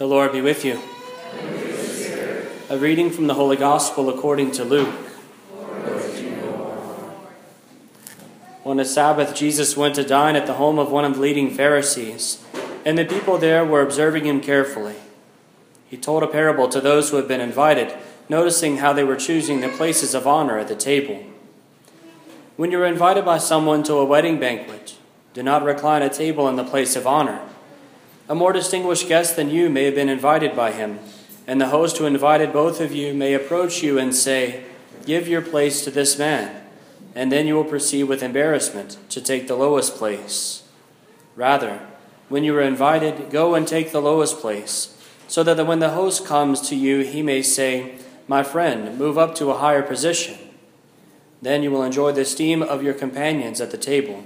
The Lord be with you. A reading from the Holy Gospel according to Luke. On a Sabbath, Jesus went to dine at the home of one of the leading Pharisees, and the people there were observing him carefully. He told a parable to those who had been invited, noticing how they were choosing the places of honor at the table. When you are invited by someone to a wedding banquet, do not recline at table in the place of honor. A more distinguished guest than you may have been invited by him, and the host who invited both of you may approach you and say, Give your place to this man, and then you will proceed with embarrassment to take the lowest place. Rather, when you are invited, go and take the lowest place, so that when the host comes to you, he may say, My friend, move up to a higher position. Then you will enjoy the esteem of your companions at the table.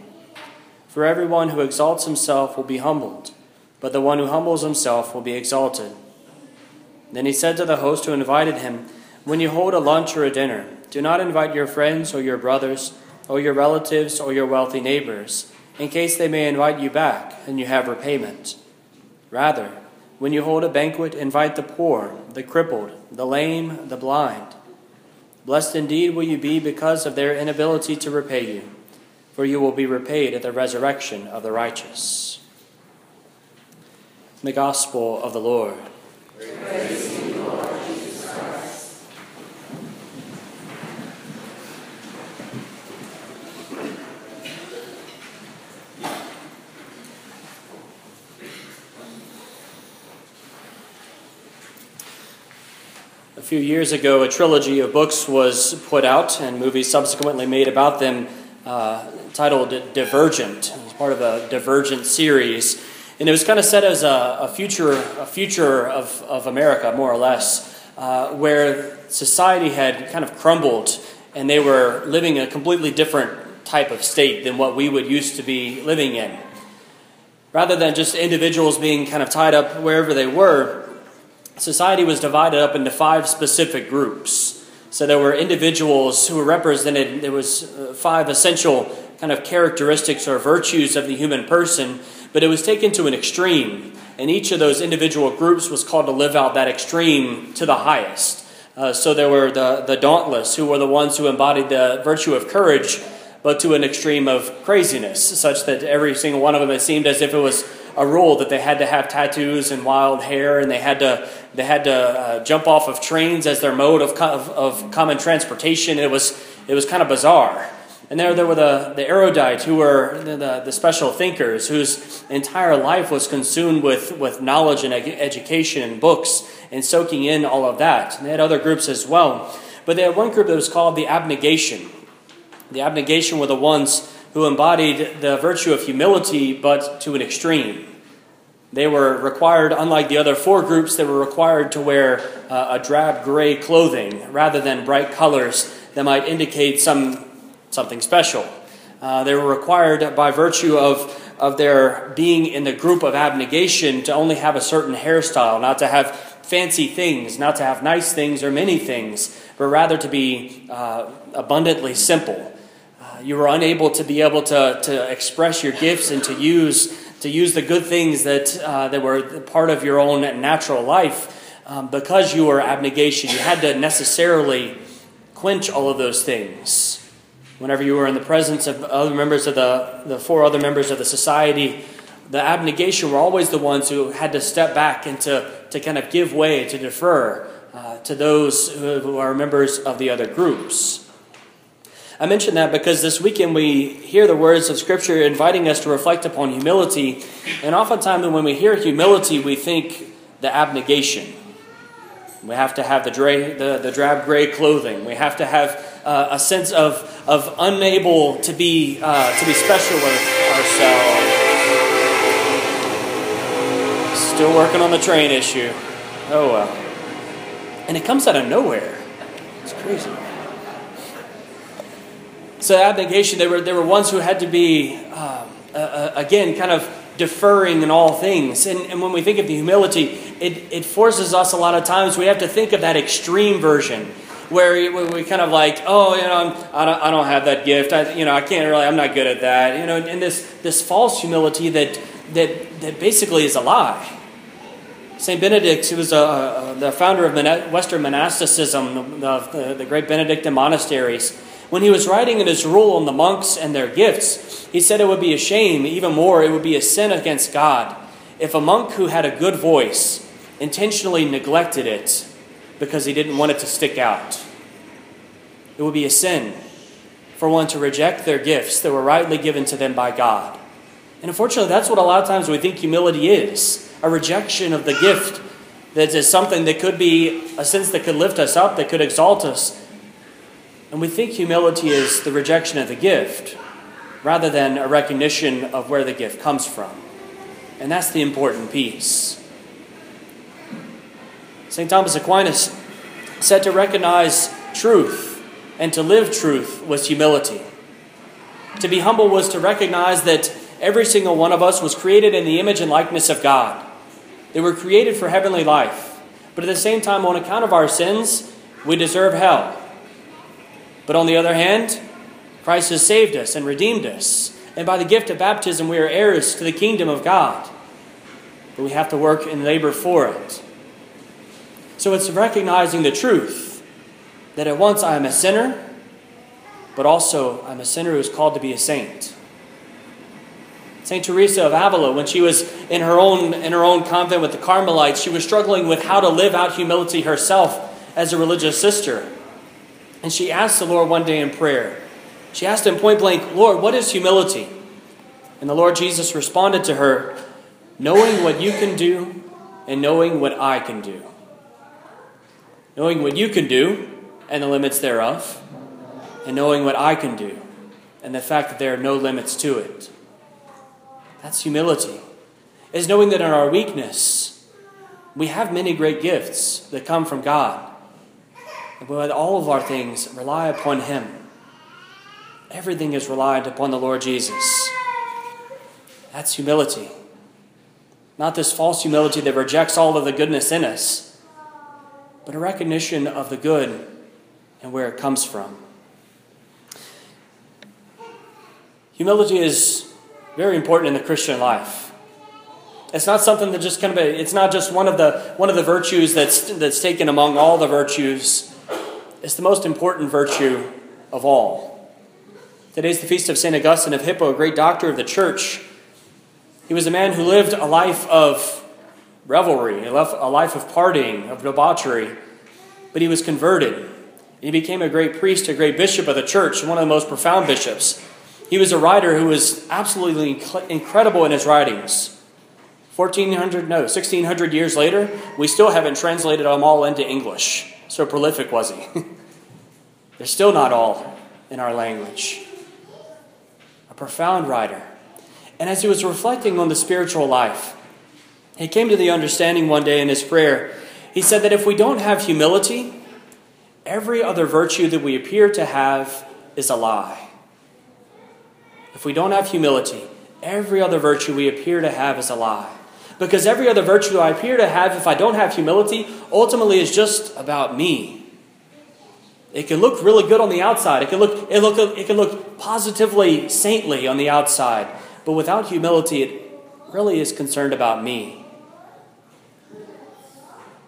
For everyone who exalts himself will be humbled but the one who humbles himself will be exalted. Then he said to the host who invited him, When you hold a lunch or a dinner, do not invite your friends or your brothers or your relatives or your wealthy neighbors, in case they may invite you back and you have repayment. Rather, when you hold a banquet, invite the poor, the crippled, the lame, the blind. Blessed indeed will you be because of their inability to repay you, for you will be repaid at the resurrection of the righteous the gospel of the Lord. A few years ago, a trilogy of books was put out, and movies subsequently made about them, uh, titled Divergent. It was part of a Divergent series. And it was kind of set as a, a future, a future of, of America, more or less, uh, where society had kind of crumbled and they were living a completely different type of state than what we would used to be living in. Rather than just individuals being kind of tied up wherever they were, society was divided up into five specific groups. So there were individuals who were represented, there was uh, five essential kind of characteristics or virtues of the human person but it was taken to an extreme, and each of those individual groups was called to live out that extreme to the highest. Uh, so there were the, the dauntless, who were the ones who embodied the virtue of courage, but to an extreme of craziness, such that every single one of them, it seemed as if it was a rule that they had to have tattoos and wild hair, and they had to they had to uh, jump off of trains as their mode of, of, of common transportation. It was it was kind of bizarre. And there, there were the, the erudite, who were the, the, the, special thinkers, whose entire life was consumed with, with knowledge and ed- education and books and soaking in all of that. And they had other groups as well. But they had one group that was called the abnegation. The abnegation were the ones who embodied the virtue of humility, but to an extreme. They were required, unlike the other four groups, they were required to wear uh, a drab gray clothing rather than bright colors that might indicate some something special. Uh, they were required by virtue of, of their being in the group of abnegation to only have a certain hairstyle, not to have fancy things, not to have nice things or many things, but rather to be uh, abundantly simple. Uh, you were unable to be able to, to express your gifts and to use, to use the good things that, uh, that were part of your own natural life um, because you were abnegation. You had to necessarily quench all of those things whenever you were in the presence of other members of the, the four other members of the society, the abnegation were always the ones who had to step back and to, to kind of give way, to defer uh, to those who are members of the other groups. I mention that because this weekend we hear the words of Scripture inviting us to reflect upon humility, and oftentimes when we hear humility, we think the abnegation. We have to have the, dra- the, the drab gray clothing. We have to have uh, a sense of, of unable to be, uh, to be special with ourselves. Still working on the train issue. Oh well. And it comes out of nowhere. It's crazy. So abnegation, they were, they were ones who had to be, uh, again, kind of deferring in all things. And, and when we think of the humility, it, it forces us a lot of times, we have to think of that extreme version where we, kind of like, oh, you know, I'm, I, don't, I don't have that gift. I, you know, I can't really, I'm not good at that. You know, and this, this false humility that, that, that basically is a lie. St. Benedict, who was a, a, the founder of Western monasticism, the, the, the great Benedictine monasteries, when he was writing in his rule on the monks and their gifts, he said it would be a shame, even more, it would be a sin against God, if a monk who had a good voice intentionally neglected it because he didn't want it to stick out. It would be a sin for one to reject their gifts that were rightly given to them by God. And unfortunately, that's what a lot of times we think humility is a rejection of the gift that is something that could be a sense that could lift us up, that could exalt us. And we think humility is the rejection of the gift rather than a recognition of where the gift comes from. And that's the important piece. St. Thomas Aquinas said to recognize truth and to live truth was humility. To be humble was to recognize that every single one of us was created in the image and likeness of God. They were created for heavenly life. But at the same time, on account of our sins, we deserve hell. But on the other hand, Christ has saved us and redeemed us. And by the gift of baptism, we are heirs to the kingdom of God. But we have to work and labor for it. So it's recognizing the truth that at once I am a sinner, but also I'm a sinner who is called to be a saint. St. Teresa of Avila, when she was in her, own, in her own convent with the Carmelites, she was struggling with how to live out humility herself as a religious sister. And she asked the Lord one day in prayer, she asked him point blank, Lord, what is humility? And the Lord Jesus responded to her, knowing what you can do and knowing what I can do. Knowing what you can do and the limits thereof, and knowing what I can do and the fact that there are no limits to it. That's humility. Is knowing that in our weakness, we have many great gifts that come from God. And with all of our things, rely upon Him. Everything is reliant upon the Lord Jesus. That's humility. Not this false humility that rejects all of the goodness in us, but a recognition of the good and where it comes from. Humility is very important in the Christian life. It's not something that just kind of it's not just one of the one of the virtues that's that's taken among all the virtues. It's the most important virtue of all. Today's the feast of St. Augustine of Hippo, a great doctor of the church. He was a man who lived a life of revelry, a life of partying, of debauchery, but he was converted. He became a great priest, a great bishop of the church, one of the most profound bishops. He was a writer who was absolutely incredible in his writings. 1400, no, 1600 years later, we still haven't translated them all into English. So prolific was he. They're still not all in our language. A profound writer. And as he was reflecting on the spiritual life, he came to the understanding one day in his prayer. He said that if we don't have humility, every other virtue that we appear to have is a lie. If we don't have humility, every other virtue we appear to have is a lie. Because every other virtue I appear to have, if I don't have humility, ultimately is just about me. It can look really good on the outside. It can look, it look, it can look positively saintly on the outside. But without humility, it really is concerned about me.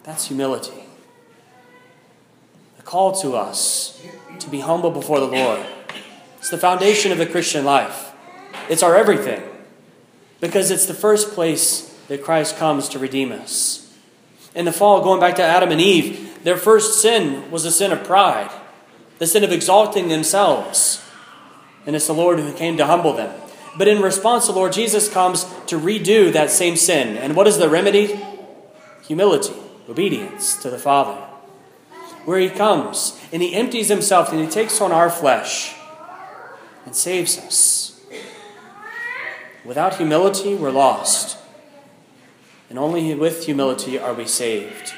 That's humility. The call to us to be humble before the Lord it's the foundation of the Christian life. It's our everything because it's the first place that Christ comes to redeem us. In the fall, going back to Adam and Eve, their first sin was a sin of pride, the sin of exalting themselves. And it's the Lord who came to humble them. But in response, the Lord Jesus comes to redo that same sin. And what is the remedy? Humility, obedience to the Father. Where he comes and he empties himself and he takes on our flesh and saves us. Without humility, we're lost. And only with humility are we saved.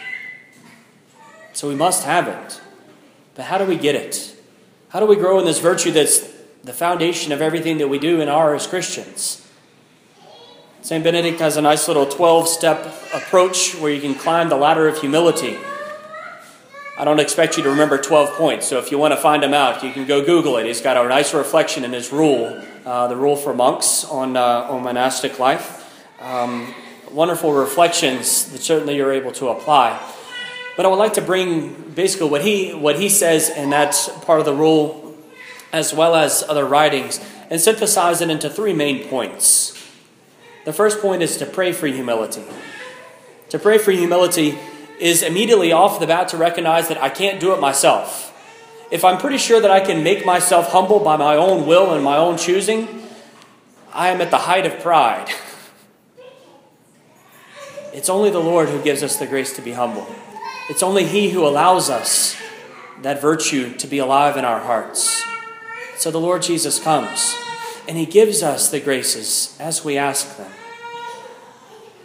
So we must have it. But how do we get it? How do we grow in this virtue that's the foundation of everything that we do and are as Christians? St. Benedict has a nice little 12 step approach where you can climb the ladder of humility. I don't expect you to remember 12 points, so if you want to find them out, you can go Google it. He's got a nice reflection in his rule, uh, the rule for monks on, uh, on monastic life. Um, wonderful reflections that certainly you're able to apply. But I would like to bring basically what he, what he says, and that's part of the rule, as well as other writings, and synthesize it into three main points. The first point is to pray for humility. To pray for humility is immediately off the bat to recognize that I can't do it myself. If I'm pretty sure that I can make myself humble by my own will and my own choosing, I am at the height of pride. It's only the Lord who gives us the grace to be humble. It's only He who allows us that virtue to be alive in our hearts. So the Lord Jesus comes and He gives us the graces as we ask them.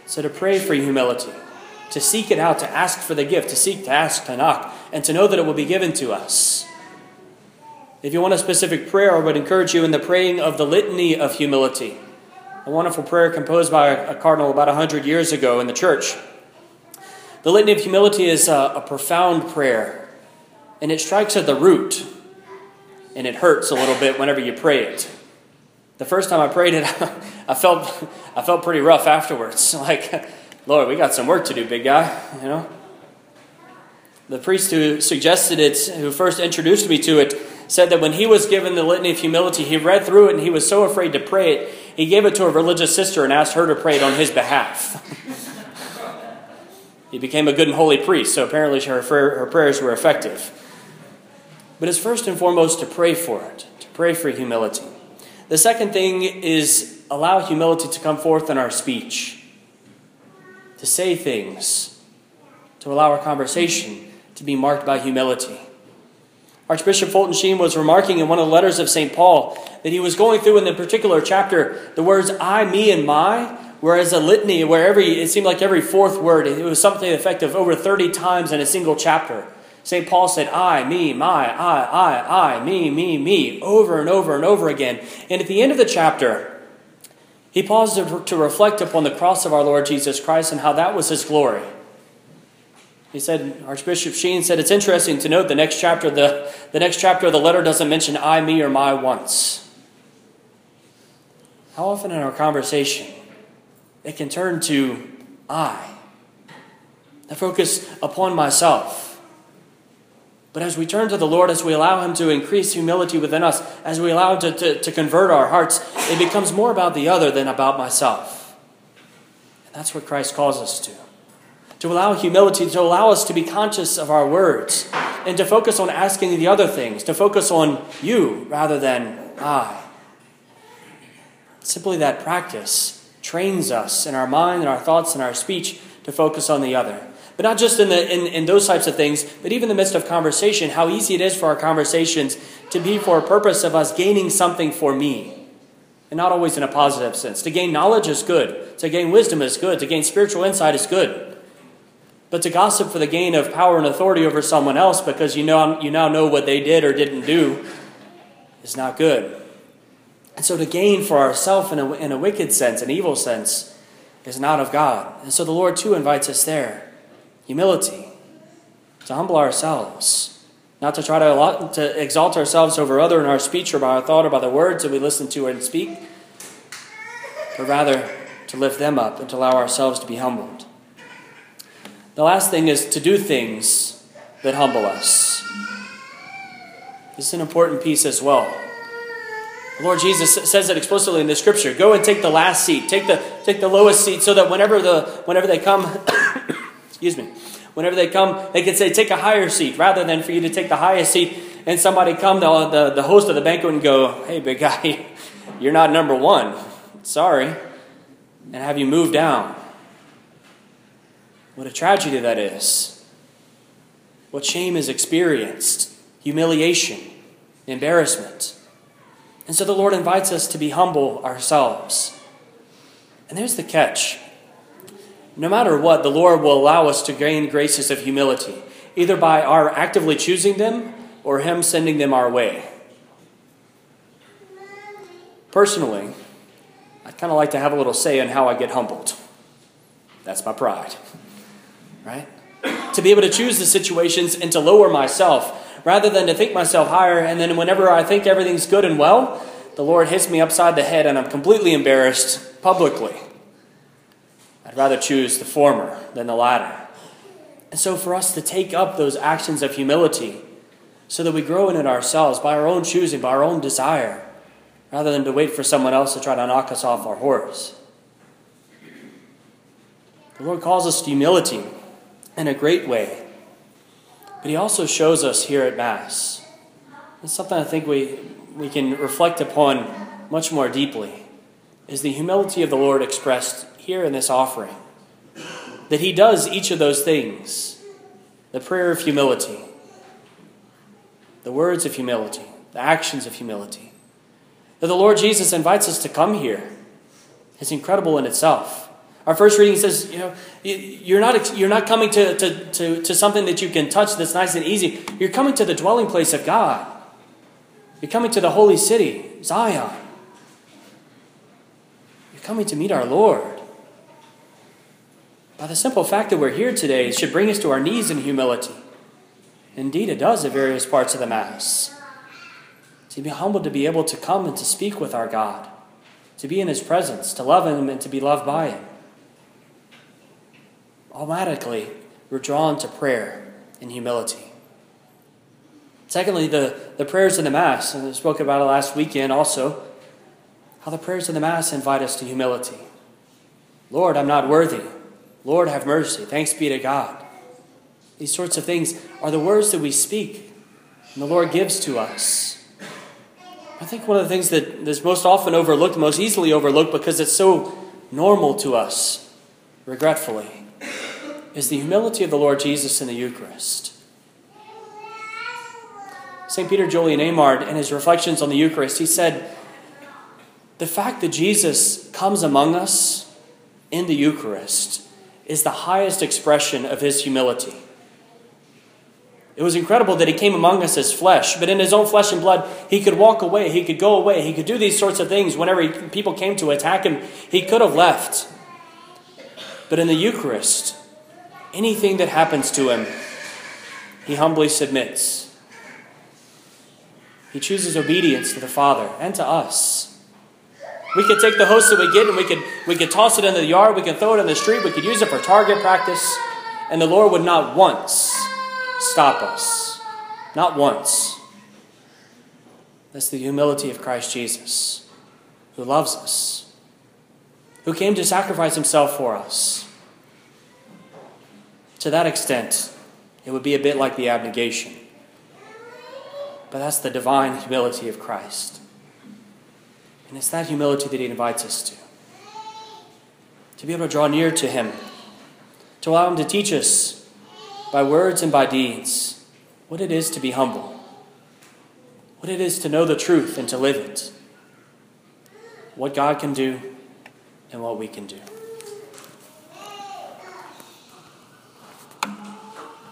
So to pray for humility, to seek it out, to ask for the gift, to seek, to ask, to knock, and to know that it will be given to us. If you want a specific prayer, I would encourage you in the praying of the Litany of Humility, a wonderful prayer composed by a cardinal about 100 years ago in the church. The Litany of Humility is a, a profound prayer, and it strikes at the root, and it hurts a little bit whenever you pray it. The first time I prayed it, I felt, I felt pretty rough afterwards. Like, Lord, we got some work to do, big guy, you know? The priest who suggested it, who first introduced me to it, said that when he was given the litany of humility, he read through it and he was so afraid to pray it, he gave it to a religious sister and asked her to pray it on his behalf. he became a good and holy priest, so apparently her, her prayers were effective. But it's first and foremost to pray for it, to pray for humility. The second thing is allow humility to come forth in our speech, to say things, to allow our conversation to be marked by humility. Archbishop Fulton Sheen was remarking in one of the letters of St. Paul that he was going through in the particular chapter the words I, me, and my, whereas a litany, where every, it seemed like every fourth word, it was something effective over 30 times in a single chapter. St. Paul said, I, me, my, I, I, I, me, me, me, over and over and over again. And at the end of the chapter, he paused to reflect upon the cross of our Lord Jesus Christ and how that was his glory. He said, Archbishop Sheen said, it's interesting to note the next chapter, the, the next chapter of the letter doesn't mention I, me, or my once. How often in our conversation it can turn to I, the focus upon myself. But as we turn to the Lord, as we allow Him to increase humility within us, as we allow Him to, to, to convert our hearts, it becomes more about the other than about myself. And that's what Christ calls us to. To allow humility, to allow us to be conscious of our words, and to focus on asking the other things, to focus on you rather than I. Simply that practice trains us in our mind and our thoughts and our speech to focus on the other. But not just in, the, in, in those types of things, but even in the midst of conversation, how easy it is for our conversations to be for a purpose of us gaining something for me. And not always in a positive sense. To gain knowledge is good. To gain wisdom is good. To gain spiritual insight is good. But to gossip for the gain of power and authority over someone else because you, know, you now know what they did or didn't do is not good. And so to gain for ourselves in a, in a wicked sense, an evil sense, is not of God. And so the Lord too invites us there humility, to humble ourselves, not to try to, to exalt ourselves over other in our speech or by our thought or by the words that we listen to and speak, but rather to lift them up and to allow ourselves to be humbled. The last thing is to do things that humble us. This is an important piece as well. The Lord Jesus says it explicitly in the scripture. Go and take the last seat. Take the, take the lowest seat so that whenever, the, whenever they come Excuse me. Whenever they come, they can say, take a higher seat, rather than for you to take the highest seat and somebody come, the, the, the host of the banquet, and go, hey, big guy, you're not number one. Sorry. And have you moved down. What a tragedy that is. What shame is experienced, humiliation, embarrassment. And so the Lord invites us to be humble ourselves. And there's the catch no matter what, the Lord will allow us to gain graces of humility, either by our actively choosing them or Him sending them our way. Personally, I'd kind of like to have a little say in how I get humbled. That's my pride, right? To be able to choose the situations and to lower myself rather than to think myself higher, and then whenever I think everything's good and well, the Lord hits me upside the head and I'm completely embarrassed publicly. I'd rather choose the former than the latter. And so, for us to take up those actions of humility so that we grow in it ourselves by our own choosing, by our own desire, rather than to wait for someone else to try to knock us off our horse. The Lord calls us to humility in a great way, but He also shows us here at Mass. It's something I think we, we can reflect upon much more deeply is the humility of the Lord expressed here in this offering. That He does each of those things the prayer of humility, the words of humility, the actions of humility. That the Lord Jesus invites us to come here is incredible in itself. Our first reading says, you know, you're not, you're not coming to, to, to, to something that you can touch that's nice and easy. You're coming to the dwelling place of God. You're coming to the holy city, Zion. You're coming to meet our Lord. By the simple fact that we're here today, should bring us to our knees in humility. Indeed, it does at various parts of the Mass. To be humbled to be able to come and to speak with our God, to be in His presence, to love Him and to be loved by Him. Automatically, we're drawn to prayer in humility. Secondly, the, the prayers in the Mass, and I spoke about it last weekend also, how the prayers in the Mass invite us to humility. Lord, I'm not worthy. Lord, have mercy. Thanks be to God. These sorts of things are the words that we speak and the Lord gives to us. I think one of the things that is most often overlooked, most easily overlooked because it's so normal to us, regretfully, is the humility of the Lord Jesus in the Eucharist. St. Peter Julian Eymard, in his reflections on the Eucharist, he said, The fact that Jesus comes among us in the Eucharist is the highest expression of his humility. It was incredible that he came among us as flesh, but in his own flesh and blood, he could walk away, he could go away, he could do these sorts of things whenever he, people came to attack him. He could have left. But in the Eucharist, anything that happens to him, he humbly submits. He chooses obedience to the Father and to us. We could take the host that we get and we could, we could toss it into the yard, we could throw it in the street, we could use it for target practice, and the Lord would not once stop us. Not once. That's the humility of Christ Jesus, who loves us, who came to sacrifice himself for us. To that extent, it would be a bit like the abnegation. But that's the divine humility of Christ. And it's that humility that he invites us to. To be able to draw near to him, to allow him to teach us by words and by deeds what it is to be humble, what it is to know the truth and to live it, what God can do and what we can do.